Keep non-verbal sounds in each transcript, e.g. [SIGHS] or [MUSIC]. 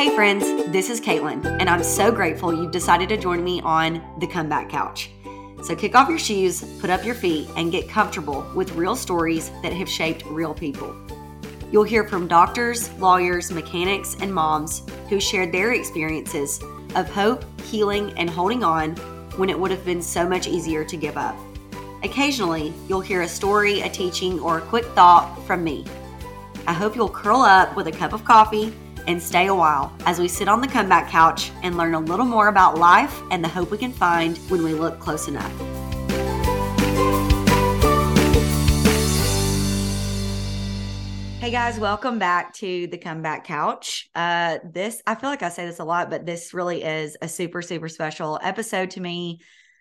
Hey, friends, this is Kaitlin, and I'm so grateful you've decided to join me on the Comeback Couch. So, kick off your shoes, put up your feet, and get comfortable with real stories that have shaped real people. You'll hear from doctors, lawyers, mechanics, and moms who shared their experiences of hope, healing, and holding on when it would have been so much easier to give up. Occasionally, you'll hear a story, a teaching, or a quick thought from me. I hope you'll curl up with a cup of coffee and stay a while as we sit on the comeback couch and learn a little more about life and the hope we can find when we look close enough. Hey guys, welcome back to the comeback couch. Uh this I feel like I say this a lot, but this really is a super super special episode to me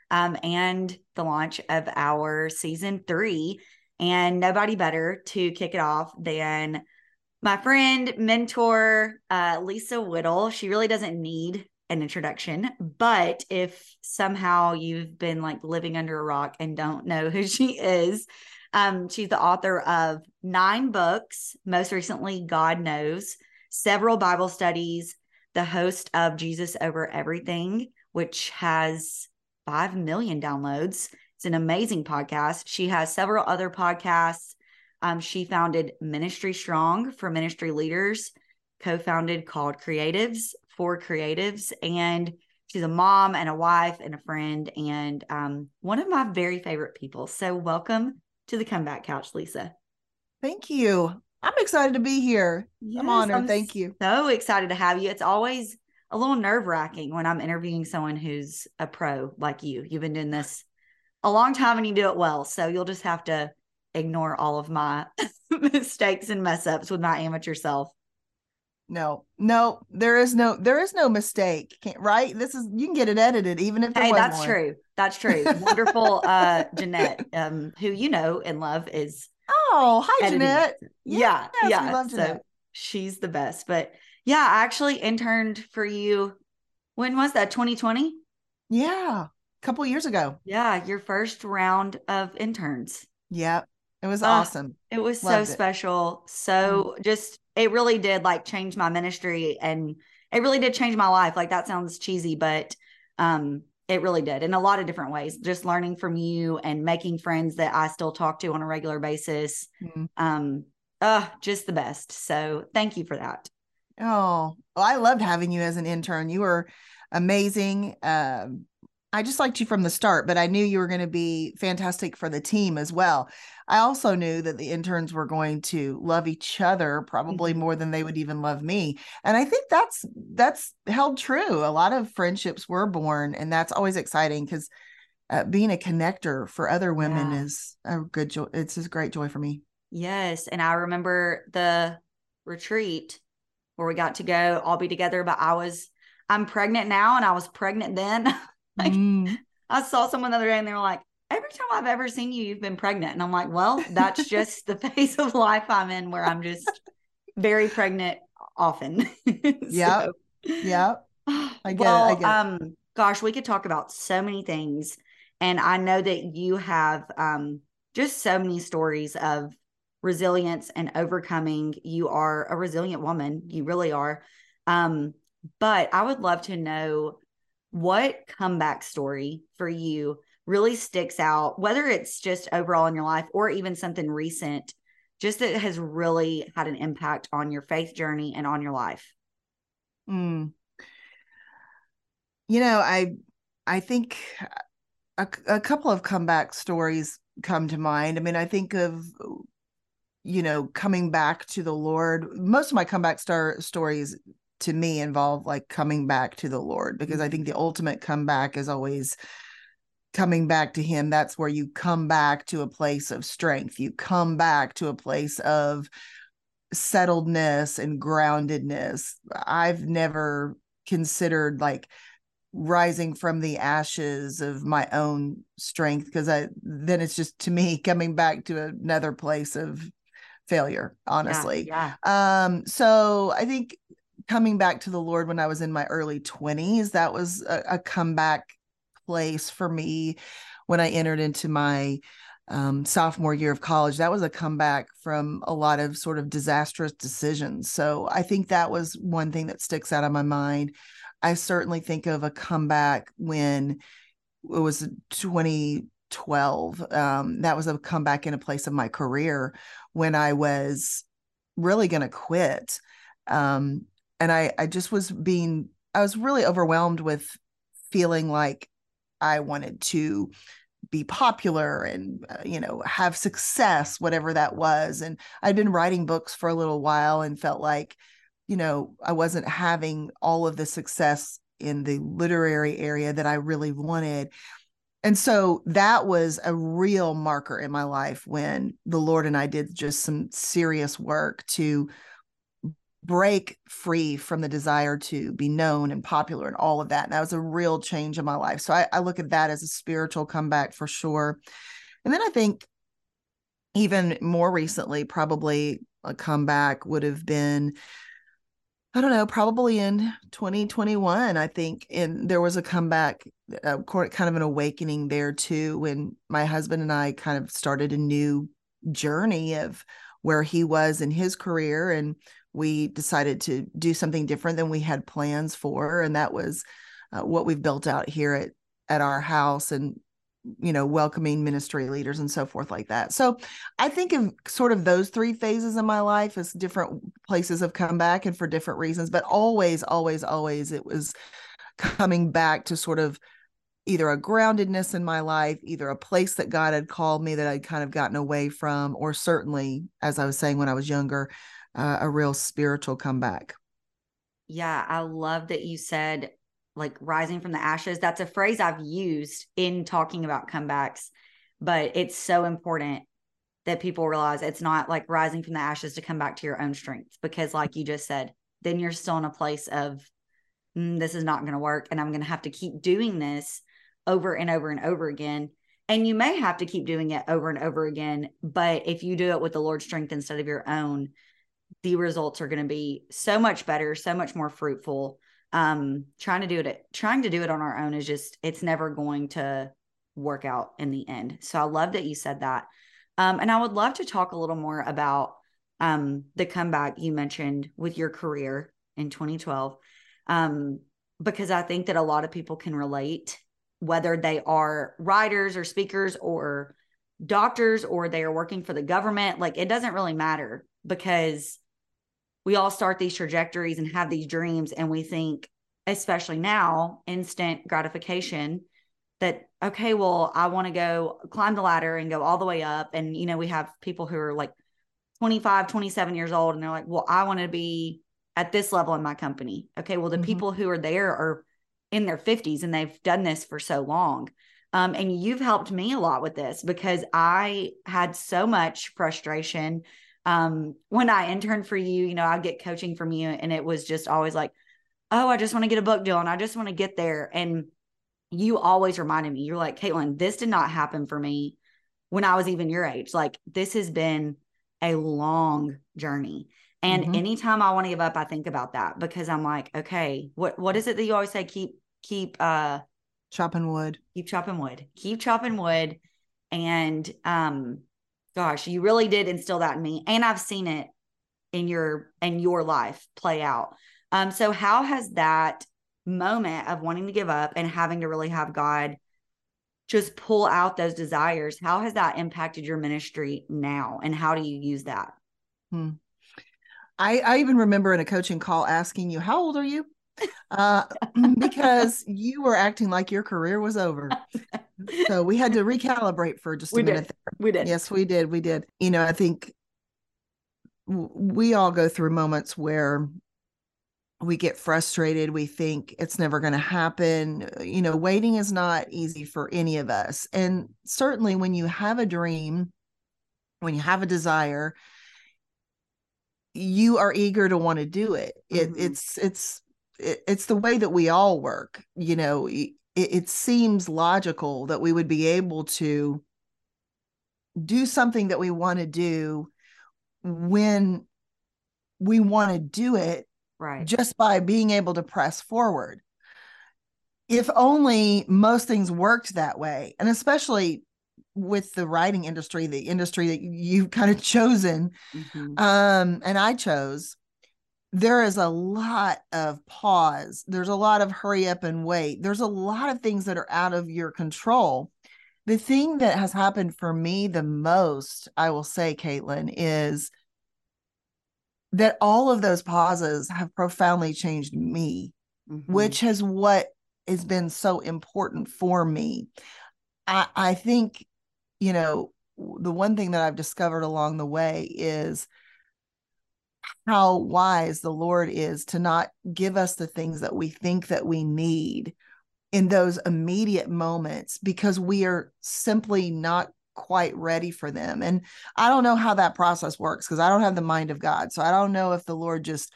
um and the launch of our season 3 and nobody better to kick it off than my friend, mentor, uh, Lisa Whittle. She really doesn't need an introduction, but if somehow you've been like living under a rock and don't know who she is, um, she's the author of nine books, most recently, God Knows, several Bible studies, the host of Jesus Over Everything, which has 5 million downloads. It's an amazing podcast. She has several other podcasts um, she founded Ministry Strong for ministry leaders, co founded Called Creatives for Creatives. And she's a mom and a wife and a friend and um, one of my very favorite people. So, welcome to the Comeback Couch, Lisa. Thank you. I'm excited to be here. Yes, I'm honored. I'm Thank you. So excited to have you. It's always a little nerve wracking when I'm interviewing someone who's a pro like you. You've been doing this a long time and you do it well. So you'll just have to ignore all of my [LAUGHS] mistakes and mess ups with my amateur self. No, no, there is no there is no mistake. Can't, right? This is you can get it edited even if Hey, that's one. true. That's true. [LAUGHS] Wonderful uh Jeanette, um, who you know and love is Oh, hi editing. Jeanette. Yeah, yes, yeah. love Jeanette. So she's the best. But yeah, I actually interned for you. When was that? 2020? Yeah, a couple years ago. Yeah, your first round of interns. Yep. It was uh, awesome. It was Loved so it. special. So mm-hmm. just it really did like change my ministry and it really did change my life. Like that sounds cheesy, but um it really did in a lot of different ways. Just learning from you and making friends that I still talk to on a regular basis. Mm-hmm. Um uh just the best. So thank you for that. Oh, well, I loved having you as an intern. You were amazing. Um I just liked you from the start, but I knew you were going to be fantastic for the team as well. I also knew that the interns were going to love each other probably mm-hmm. more than they would even love me. And I think that's that's held true. A lot of friendships were born and that's always exciting cuz uh, being a connector for other women yeah. is a good joy. It's a great joy for me. Yes, and I remember the retreat where we got to go all be together, but I was I'm pregnant now and I was pregnant then. [LAUGHS] [LAUGHS] Like mm. I saw someone the other day and they were like, every time I've ever seen you, you've been pregnant. And I'm like, well, that's [LAUGHS] just the phase of life I'm in where I'm just very pregnant often. yeah. [LAUGHS] so, yeah. [SIGHS] I get well, it. I get um, gosh, we could talk about so many things. And I know that you have um just so many stories of resilience and overcoming. You are a resilient woman. You really are. Um, but I would love to know what comeback story for you really sticks out, whether it's just overall in your life or even something recent, just that has really had an impact on your faith journey and on your life? Mm. You know, I I think a, a couple of comeback stories come to mind. I mean, I think of you know coming back to the Lord. Most of my comeback star stories to me involve like coming back to the Lord because I think the ultimate comeback is always coming back to him. That's where you come back to a place of strength. You come back to a place of settledness and groundedness. I've never considered like rising from the ashes of my own strength because i then it's just to me [LAUGHS] coming back to another place of failure honestly. yeah, yeah. um so i think coming back to the Lord when I was in my early 20s. That was a, a comeback place for me when I entered into my um, sophomore year of college. That was a comeback from a lot of sort of disastrous decisions. So I think that was one thing that sticks out of my mind. I certainly think of a comeback when it was 2012. Um, that was a comeback in a place of my career when I was really going to quit. Um, and I, I just was being, I was really overwhelmed with feeling like I wanted to be popular and uh, you know have success whatever that was. And i'd been writing books for a little while and felt like you know i wasn't having all of the success in the literary area that i really wanted. And so that was a real marker in my life when the lord and i did just some serious work to break free from the desire to be known and popular and all of that. And that was a real change in my life. So I, I look at that as a spiritual comeback for sure. And then I think even more recently, probably a comeback would have been I don't know, probably in 2021, I think. And there was a comeback, uh, kind of an awakening there too, when my husband and I kind of started a new journey of where he was in his career and we decided to do something different than we had plans for and that was uh, what we've built out here at at our house and you know welcoming ministry leaders and so forth like that. So i think of sort of those three phases in my life as different places of comeback and for different reasons but always always always it was coming back to sort of either a groundedness in my life, either a place that God had called me that I'd kind of gotten away from, or certainly, as I was saying when I was younger, uh, a real spiritual comeback. Yeah, I love that you said like rising from the ashes. That's a phrase I've used in talking about comebacks, but it's so important that people realize it's not like rising from the ashes to come back to your own strength because like you just said, then you're still in a place of mm, this is not going to work and I'm going to have to keep doing this over and over and over again. And you may have to keep doing it over and over again, but if you do it with the Lord's strength instead of your own, the results are going to be so much better, so much more fruitful. Um, trying to do it, trying to do it on our own is just, it's never going to work out in the end. So I love that you said that. Um, and I would love to talk a little more about um, the comeback you mentioned with your career in 2012, um, because I think that a lot of people can relate, whether they are writers or speakers or doctors or they are working for the government. Like it doesn't really matter because we all start these trajectories and have these dreams and we think especially now instant gratification that okay well i want to go climb the ladder and go all the way up. And you know we have people who are like 25 27 years old and they're like well i want to be at this level in my company. Okay well the mm-hmm. people who are there are in their 50s and they've done this for so long. Um, and you've helped me a lot with this because i had so much frustration um, when I interned for you, you know, I'd get coaching from you and it was just always like, oh, I just want to get a book deal and I just want to get there. And you always reminded me, you're like, Kaitlin, this did not happen for me when I was even your age. Like, this has been a long journey. And mm-hmm. anytime I want to give up, I think about that because I'm like, okay, what what is it that you always say? Keep keep uh chopping wood. Keep chopping wood. Keep chopping wood. And um gosh, you really did instill that in me. And I've seen it in your in your life play out. Um, so how has that moment of wanting to give up and having to really have God just pull out those desires, how has that impacted your ministry now? And how do you use that? Hmm. I, I even remember in a coaching call asking you, How old are you? Uh, [LAUGHS] because you were acting like your career was over. so we had to recalibrate for just a we minute. Did. We did. Yes, we did. We did. You know, I think we all go through moments where we get frustrated. We think it's never going to happen. You know, waiting is not easy for any of us. And certainly when you have a dream, when you have a desire, you are eager to want to do it. it mm-hmm. It's, it's, it's the way that we all work. You know, it, it seems logical that we would be able to do something that we want to do when we want to do it right just by being able to press forward if only most things worked that way and especially with the writing industry, the industry that you've [LAUGHS] kind of chosen, mm-hmm. um, and I chose, there is a lot of pause. There's a lot of hurry up and wait. There's a lot of things that are out of your control. The thing that has happened for me the most, I will say, Kaitlin, is that all of those pauses have profoundly changed me, mm-hmm. which has what has been so important for me. I, I think, you know, the one thing that I've discovered along the way is how wise the Lord is to not give us the things that we think that we need in those immediate moments because we are simply not quite ready for them. And I don't know how that process works because I don't have the mind of God. So I don't know if the Lord just,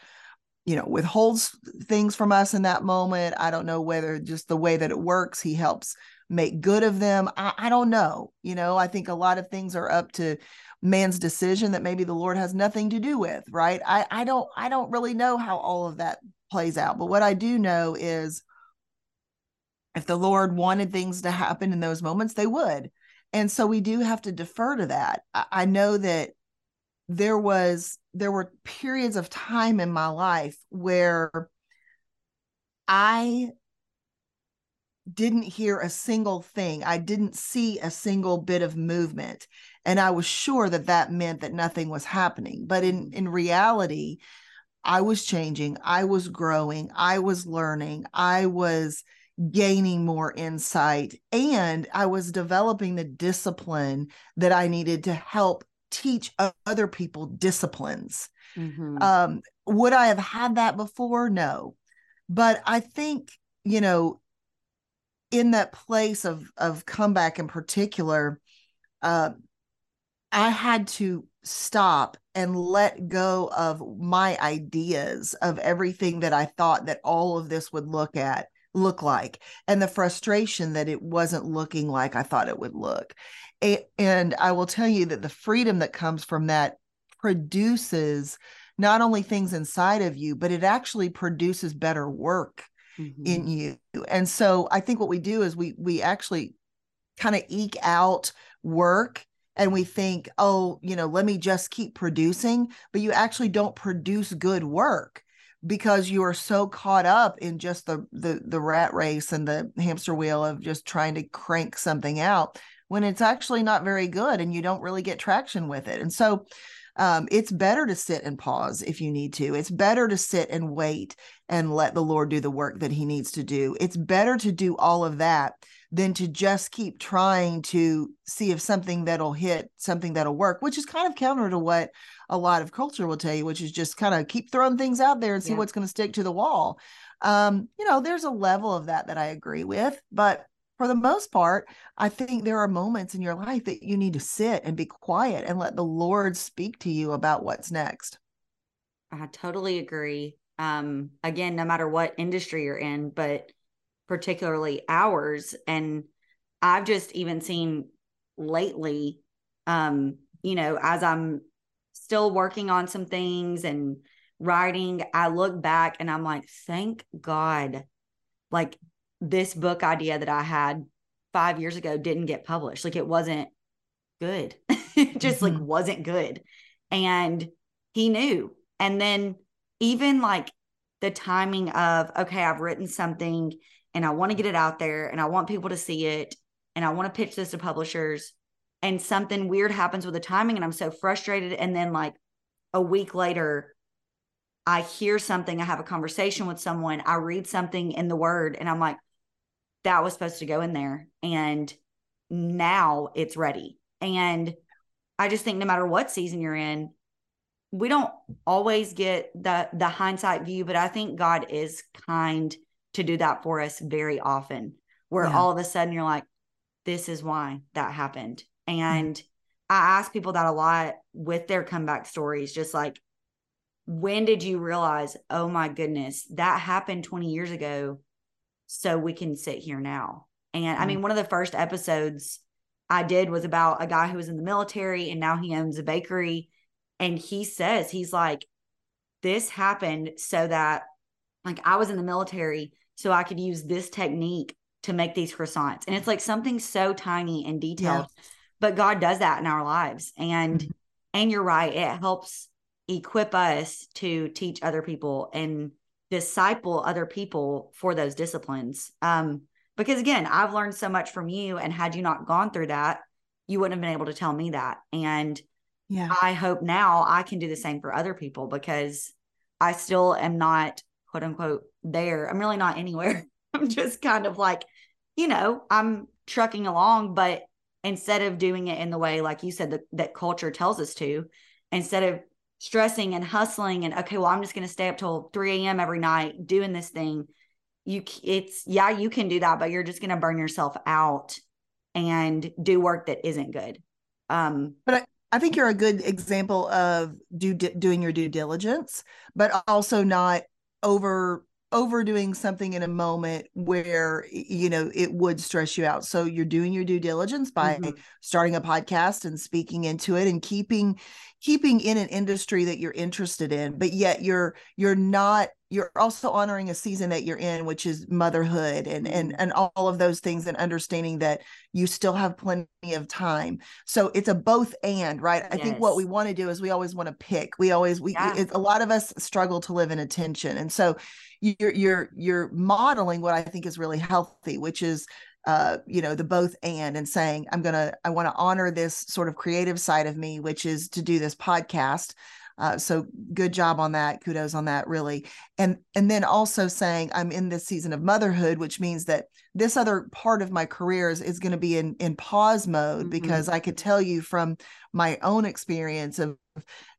you know, withholds things from us in that moment. I don't know whether just the way that it works, He helps make good of them. I, I don't know. You know, I think a lot of things are up to man's decision that maybe the Lord has nothing to do with, right? I, I don't I don't really know how all of that plays out. But what I do know is if the Lord wanted things to happen in those moments, they would and so we do have to defer to that I, I know that there was there were periods of time in my life where i didn't hear a single thing i didn't see a single bit of movement and i was sure that that meant that nothing was happening but in in reality i was changing i was growing i was learning i was gaining more insight and I was developing the discipline that I needed to help teach other people disciplines. Mm-hmm. Um, would I have had that before? No. But I think, you know, in that place of of comeback in particular, uh, I had to stop and let go of my ideas of everything that I thought that all of this would look at look like and the frustration that it wasn't looking like I thought it would look. And I will tell you that the freedom that comes from that produces not only things inside of you, but it actually produces better work mm-hmm. in you. And so I think what we do is we we actually kind of eke out work and we think, oh, you know, let me just keep producing, but you actually don't produce good work because you are so caught up in just the the the rat race and the hamster wheel of just trying to crank something out when it's actually not very good and you don't really get traction with it. And so um, it's better to sit and pause if you need to. It's better to sit and wait and let the Lord do the work that He needs to do. It's better to do all of that than to just keep trying to see if something that'll hit, something that'll work, which is kind of counter to what a lot of culture will tell you, which is just kind of keep throwing things out there and see yeah. what's going to stick to the wall. Um, you know, there's a level of that that I agree with, but for the most part, I think there are moments in your life that you need to sit and be quiet and let the Lord speak to you about what's next. I totally agree. Um, again, no matter what industry you're in, but particularly ours. And I've just even seen lately, um, you know, as I'm still working on some things and writing, I look back and I'm like, thank God, like this book idea that I had five years ago didn't get published. Like it wasn't good, [LAUGHS] it just mm-hmm. like wasn't good. And he knew. And then even like the timing of, okay, I've written something and I want to get it out there and I want people to see it and I want to pitch this to publishers and something weird happens with the timing and I'm so frustrated and then like a week later I hear something I have a conversation with someone I read something in the word and I'm like that was supposed to go in there and now it's ready and I just think no matter what season you're in we don't always get the the hindsight view but I think God is kind to do that for us very often, where yeah. all of a sudden you're like, this is why that happened. Mm-hmm. And mm-hmm. I ask people that a lot with their comeback stories, just like, when did you realize, oh my goodness, that happened 20 years ago? So we can sit here now. And. I mean, one of the first episodes I did was about a guy who was in the military and now he owns a bakery. And he says, he's like, this happened so that, like, I was in the military so I could use this technique to make these croissants. And it's like something so tiny and detailed. Yeah. but God does that in our lives. And mm-hmm. and you're right, it helps equip us to teach other people and disciple other people for those disciplines. Um, because again, I've learned so much from you, and had you not gone through that, you wouldn't have been able to tell me that. And yeah, I hope now I can do the same for other people because I still am not quote unquote there. I'm really not anywhere. [LAUGHS] I'm just kind of like, you know, I'm trucking along, but instead of doing it in the way, like you said, that, that culture tells us to, instead of stressing and hustling and okay, well, I'm just going to stay up till 3 a.m. every night doing this thing. You, it's yeah, you can do that, but you're just going to burn yourself out and do work that isn't good. Um, but I, I think you're a good example of do doing your due diligence, but also not over overdoing something in a moment where you know it would stress you out so you're doing your due diligence by mm-hmm. starting a podcast and speaking into it and keeping keeping in an industry that you're interested in but yet you're you're not you're also honoring a season that you're in which is motherhood and and mm-hmm. and all of those things and understanding that you still have plenty of time so it's a both and right yes. i think what we want to do is we always want to pick we always we yeah. a lot of us struggle to live in attention and so you're you're you're modeling what i think is really healthy which is uh, you know, the both and and saying, I'm gonna, I want to honor this sort of creative side of me, which is to do this podcast. Uh, so good job on that. Kudos on that, really. And and then also saying I'm in this season of motherhood, which means that this other part of my career is, is going to be in in pause mode mm-hmm. because I could tell you from my own experience of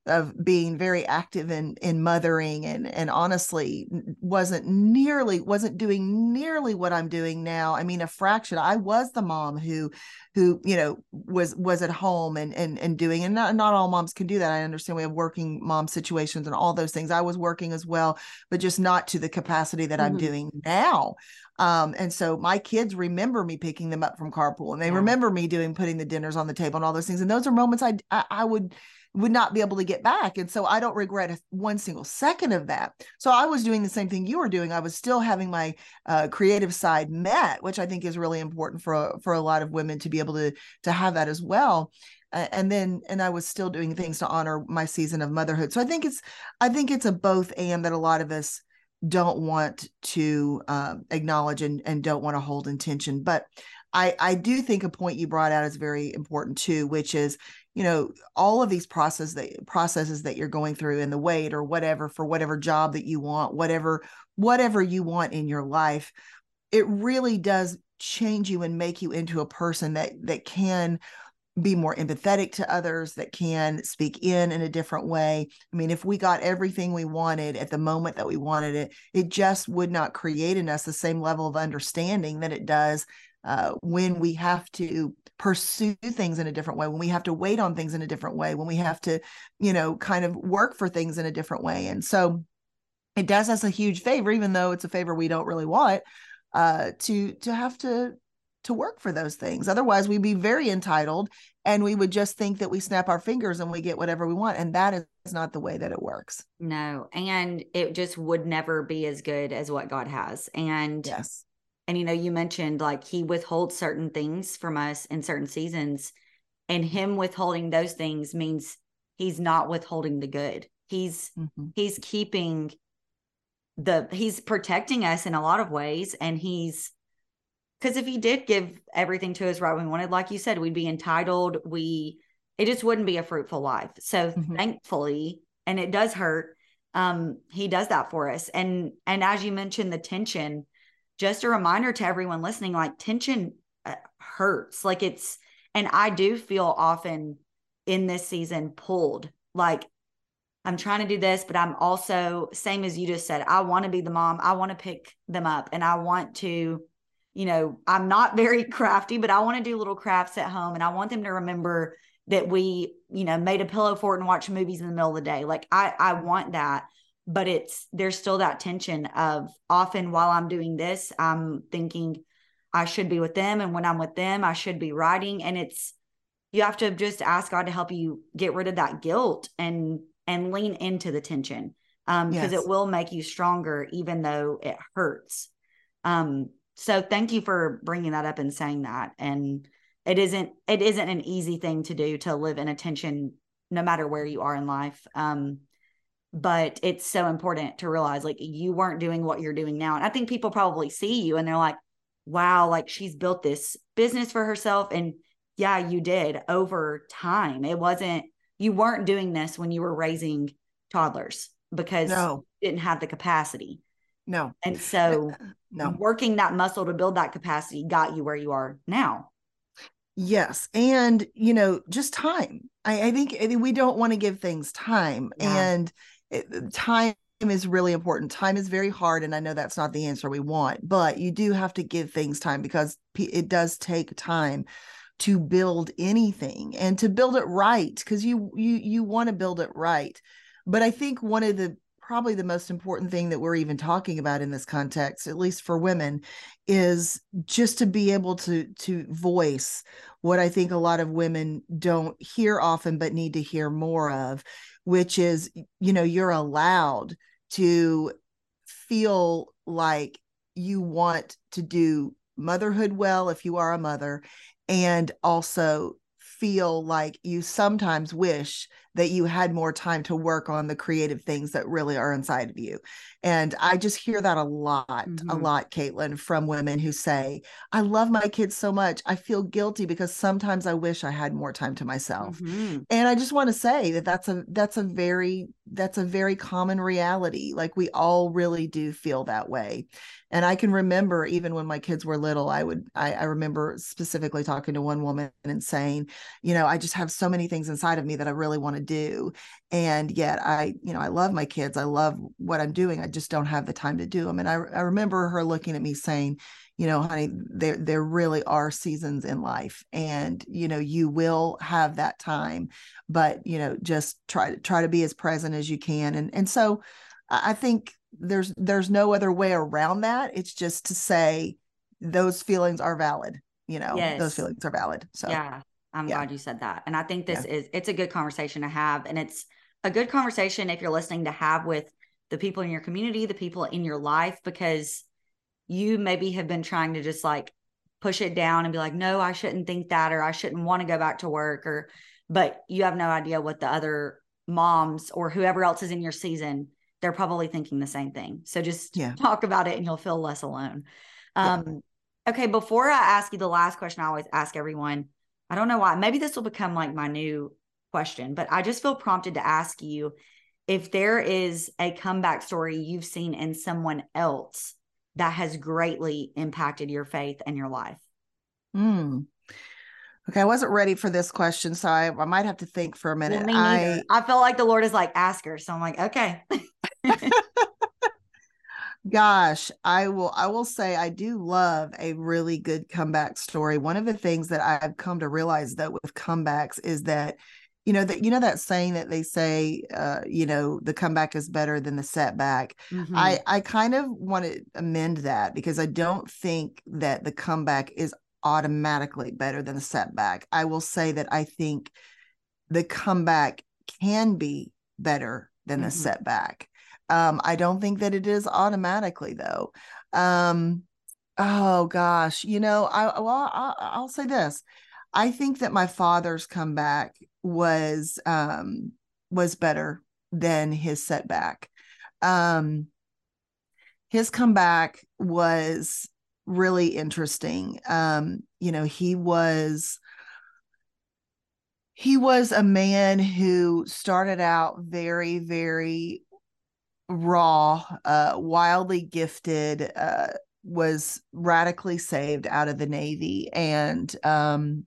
of being very active in in mothering and and honestly wasn't nearly wasn't doing nearly what I'm doing now. I mean a fraction. I was the mom who who you know was was at home and and and doing and not, not all moms can do that. I understand we have working mom situations and all those things. I was working as well, but just not to the capacity that mm-hmm. I'm doing now. Um, and so my kids remember me picking them up from carpool and they yeah. remember me doing putting the dinners on the table and all those things. And those are moments I I, I would would not be able to get back. And so I don't regret one single second of that. So I was doing the same thing you were doing. I was still having my uh, creative side met, which I think is really important for for a lot of women to be able to to have that as well. And then and I was still doing things to honor my season of motherhood. So I think it's I think it's a both and that a lot of us don't want to um, acknowledge and, and don't want to hold intention. But I, I do think a point you brought out is very important too, which is, you know, all of these process that processes that you're going through in the weight or whatever for whatever job that you want, whatever, whatever you want in your life, it really does change you and make you into a person that that can be more empathetic to others that can speak in in a different way. I mean if we got everything we wanted at the moment that we wanted it it just would not create in us the same level of understanding that it does uh, when we have to pursue things in a different way when we have to wait on things in a different way when we have to you know kind of work for things in a different way and so it does us a huge favor even though it's a favor we don't really want uh, to to have to to work for those things. Otherwise, we'd be very entitled and we would just think that we snap our fingers and we get whatever we want. And that is not the way that it works. No. And it just would never be as good as what God has. And yes. And you know, you mentioned like he withholds certain things from us in certain seasons. And him withholding those things means he's not withholding the good. He's mm-hmm. he's keeping the he's protecting us in a lot of ways and he's because if he did give everything to us right when we wanted, like you said, we'd be entitled. We it just wouldn't be a fruitful life. So mm-hmm. thankfully, and it does hurt. Um, he does that for us. And and as you mentioned, the tension, just a reminder to everyone listening, like tension uh, hurts. Like it's, and I do feel often in this season pulled. Like I'm trying to do this, but I'm also same as you just said. I want to be the mom. I want to pick them up, and I want to you know, I'm not very [LAUGHS] crafty, but I want to do little crafts at home and I want them to remember that we, you know, made a pillow fort and watch movies in the middle of the day. Like I I want that, but it's there's still that tension of often while I'm doing this, I'm thinking I should be with them and when I'm with them, I should be writing and it's you have to just ask God to help you get rid of that guilt and and lean into the tension um because yes. it will make you stronger even though it hurts um so thank you for bringing that up and saying that and it isn't it isn't an easy thing to do to live in attention no matter where you are in life um but it's so important to realize like you weren't doing what you're doing now and i think people probably see you and they're like wow like she's built this business for herself and yeah you did over time it wasn't you weren't doing this when you were raising toddlers because no. you didn't have the capacity no and so no working that muscle to build that capacity got you where you are now Yes. And, you know, just time. I, I think, we don't want to give things time. Yeah. And time is really important. Time is very hard. And I know that's not the answer we want, but you do have to give things time because it does take time to build anything and to build it right because you you you want to build it right but i think one of the probably the most important thing that we're even talking about in this context at least for women is just to be able to to voice what i think a lot of women don't hear often but need to hear more of which is you know you're allowed to feel like you want to do motherhood well if you are a mother and also feel like you sometimes wish that you had more time to work on the creative things that really are inside of you. And I just hear that a lot, mm-hmm. a lot, Kaitlin, from women who say, I love my kids so much. I feel guilty because sometimes I wish I had more time to myself. Mm-hmm. And I just want to say that that's a that's a very that's a very common reality. Like we all really do feel that way and i can remember even when my kids were little i would I, I, remember specifically talking to one woman and saying you know i just have so many things inside of me that i really want to do. And yet i you know i love my kids i love what i'm doing i just don't have the time to do them and i, I remember her looking at me saying you know honey there there really are seasons in life and you know you will have that time but you know just try to try to be as present as you can. And and so i think there's there's no other way around that it's just to say those feelings are valid you know yes. those feelings are valid so yeah i'm yeah. glad you said that and i think this yeah. is it's a good conversation to have and it's a good conversation if you're listening to have with the people in your community the people in your life because you maybe have been trying to just like push it down and be like no i shouldn't think that or i shouldn't want to go back to work or but you have no idea what the other moms or whoever else is in your season they're probably thinking the same thing. So just yeah. talk about it and you'll feel less alone. Um, yeah. Okay, before I ask you the last question, I always ask everyone. I don't know why. Maybe this will become like my new question, but I just feel prompted to ask you if there is a comeback story you've seen in someone else that has greatly impacted your faith and your life. Hmm. Okay, I wasn't ready for this question, so I, I might have to think for a minute. Well, I I feel like the Lord is like ask her, so I'm like, okay. [LAUGHS] Gosh, I will I will say I do love a really good comeback story. One of the things that I've come to realize though with comebacks is that you know that you know that saying that they say uh you know the comeback is better than the setback. Mm-hmm. I I kind of want to amend that because I don't think that the comeback is automatically better than the setback. I will say that I think the comeback can be better than the mm-hmm. setback. Um, I don't think that it is automatically though. Um, oh gosh, you know, I well, I'll, I'll say this. I think that my father's comeback was um was better than his setback. Um, his comeback was really interesting. Um, you know, he was he was a man who started out very, very raw, uh, wildly gifted, uh, was radically saved out of the Navy. And um,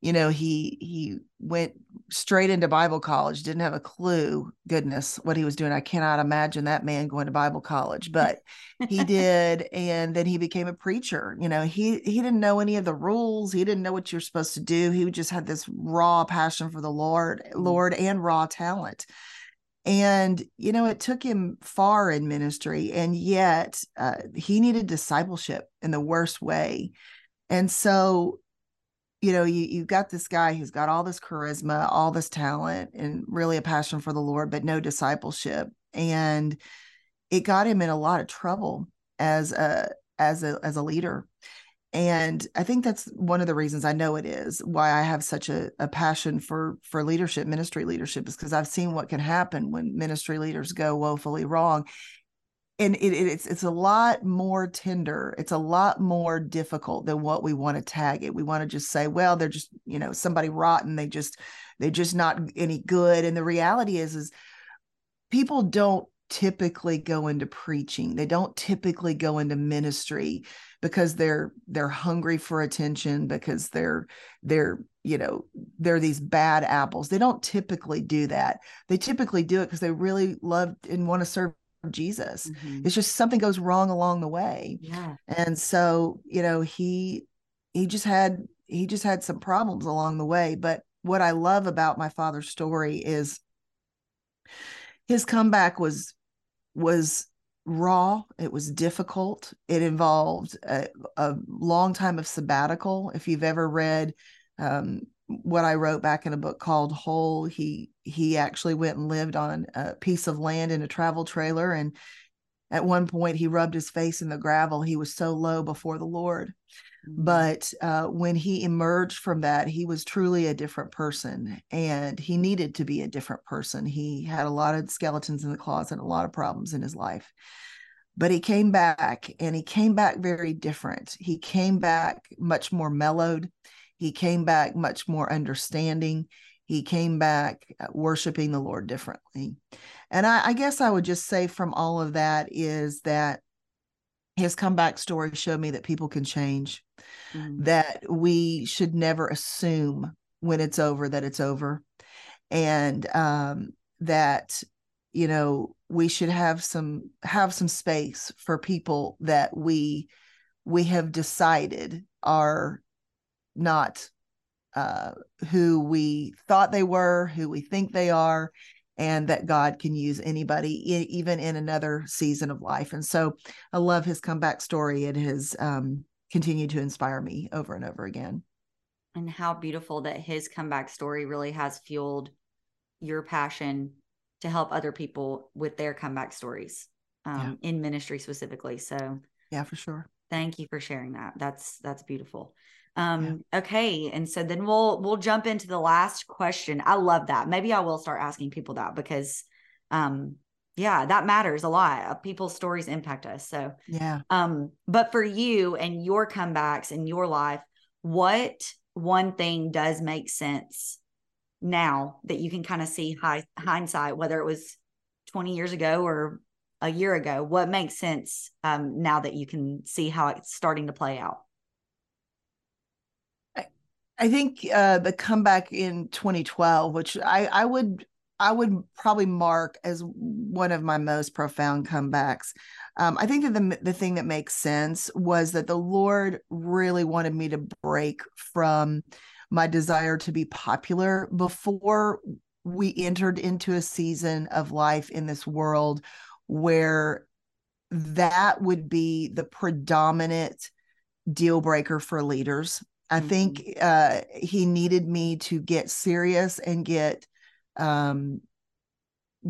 you know he he went straight into bible college didn't have a clue goodness what he was doing. I cannot imagine that man going to bible college but he [LAUGHS] did and then he became a preacher you know he he didn't know any of the rules. He didn't know what you're supposed to do. He just had this raw passion for the lord mm. lord and raw talent. And you know it took him far in ministry and yet uh, he needed discipleship in the worst way. And so you know, you you've got this guy who's got all this charisma, all this talent, and really a passion for the Lord, but no discipleship. And it got him in a lot of trouble as a as a as a leader. and i think that's one of the reasons i know it is why i have such a, a passion for for leadership ministry leadership is because i've seen what can happen when ministry leaders go woefully wrong and it, it, it's it's a lot more tender. It's a lot more difficult than what we want to tag it. We want to just say well they're just you know somebody rotten. They just they're just not any good. And the reality is is people don't typically go into preaching. They don't typically go into ministry because they're they're hungry for attention because they're they're you know they're these bad apples. They don't typically do that. They typically do it because they really love and want to serve jesus. Mm-hmm. it's just something goes wrong along the way. Yeah. And so you know he he just had he just had some problems along the way. But what i love about my father's story is his comeback was was raw. It was difficult. It involved a, a long time of sabbatical. If you've ever read um, what i wrote back in a book called whole he he actually went and lived on a piece of land in a travel trailer and at one point he rubbed his face in the gravel he was so low before the lord Mm-hmm. But uh, when he emerged from that, he was truly a different person and he needed to be a different person. He had a lot of skeletons in the closet, a lot of problems in his life. But he came back and he came back very different. He came back much more mellowed. He came back much more understanding. He came back uh, worshiping the Lord differently. And I, I guess I would just say from all of that is that his comeback story showed me that people can change mm-hmm. that we should never assume when it's over that it's over and um, that you know we should have some have some space for people that we we have decided are not uh, who we thought they were who we think they are and that God can use anybody, even in another season of life. And so I love his comeback story. It has um, continued to inspire me over and over again. And how beautiful that his comeback story really has fueled your passion to help other people with their comeback stories um, yeah. in ministry specifically. So, yeah, for sure. Thank you for sharing that. That's that's beautiful. Um, yeah. okay. And so then we'll we'll jump into the last question. I love that. Maybe I will start asking people that because um yeah, that matters a lot. Uh, people's stories impact us. So yeah. Um, but for you and your comebacks in your life, what one thing does make sense now that you can kind of see high, hindsight, whether it was 20 years ago or a year ago, what makes sense um, now that you can see how it's starting to play out? I think uh, the comeback in 2012, which I, I would I would probably mark as one of my most profound comebacks. Um, I think that the the thing that makes sense was that the Lord really wanted me to break from my desire to be popular before we entered into a season of life in this world where that would be the predominant deal breaker for leaders I mm-hmm. think uh, he needed me to get serious and get um,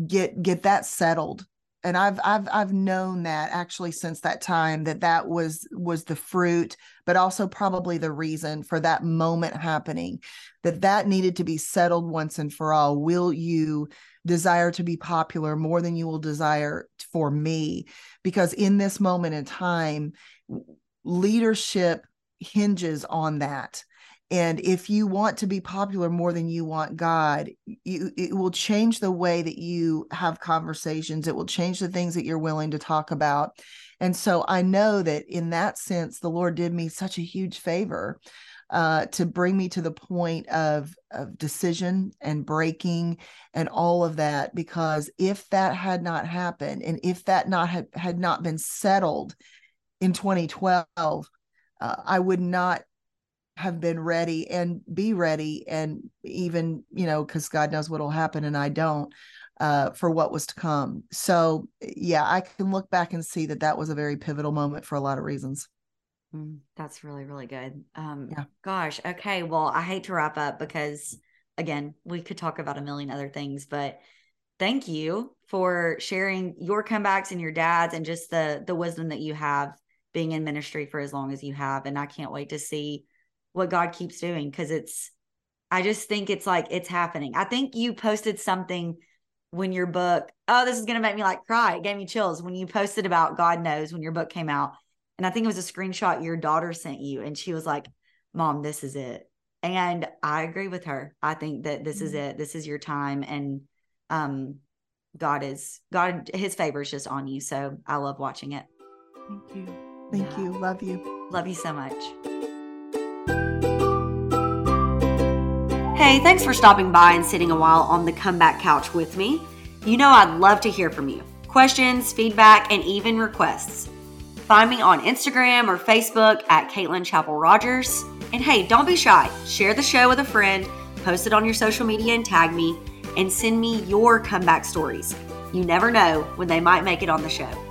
get get that settled. And I've I've I've known that actually since that time that that was was the fruit, but also probably the reason for that moment happening. That that needed to be settled once and for all. Will you desire to be popular more than you will desire for me? Because in this moment in time, leadership hinges on that. And if you want to be popular more than you want god you, it will change the way that you have conversations. It will change the things that you're willing to talk about. And so i know that in that sense the lord did me such a huge favor uh, to bring me to the point of of decision and breaking and all of that because if that had not happened and if that not had, had not been settled in 2012 uh, I would not have been ready and be ready and even you know because god knows what will happen and i don't uh, for what was to come. So yeah i can look back and see that that was a very pivotal moment for a lot of reasons. Mm, that's really really good. Um yeah. gosh okay well i hate to wrap up because again we could talk about a million other things but thank you for sharing your comebacks and your dads and just the the wisdom that you have being in ministry for as long as you have. And I can't wait to see what God keeps doing because it's, I just think it's like it's happening. I think you posted something when your book, oh, this is going to make me like cry. It gave me chills when you posted about God knows when your book came out. And I think it was a screenshot your daughter sent you. And she was like, Mom, this is it. And I agree with her. I think that this mm-hmm. is it. This is your time. And um, God is, God, his favor is just on you. So I love watching it. Thank you. Thank yeah. you. Love you. Love you so much. Hey, thanks for stopping by and sitting a while on the comeback couch with me. You know, I'd love to hear from you questions, feedback, and even requests. Find me on Instagram or Facebook at Kaitlin Chappell Rogers. And hey, don't be shy. Share the show with a friend, post it on your social media and tag me, and send me your comeback stories. You never know when they might make it on the show.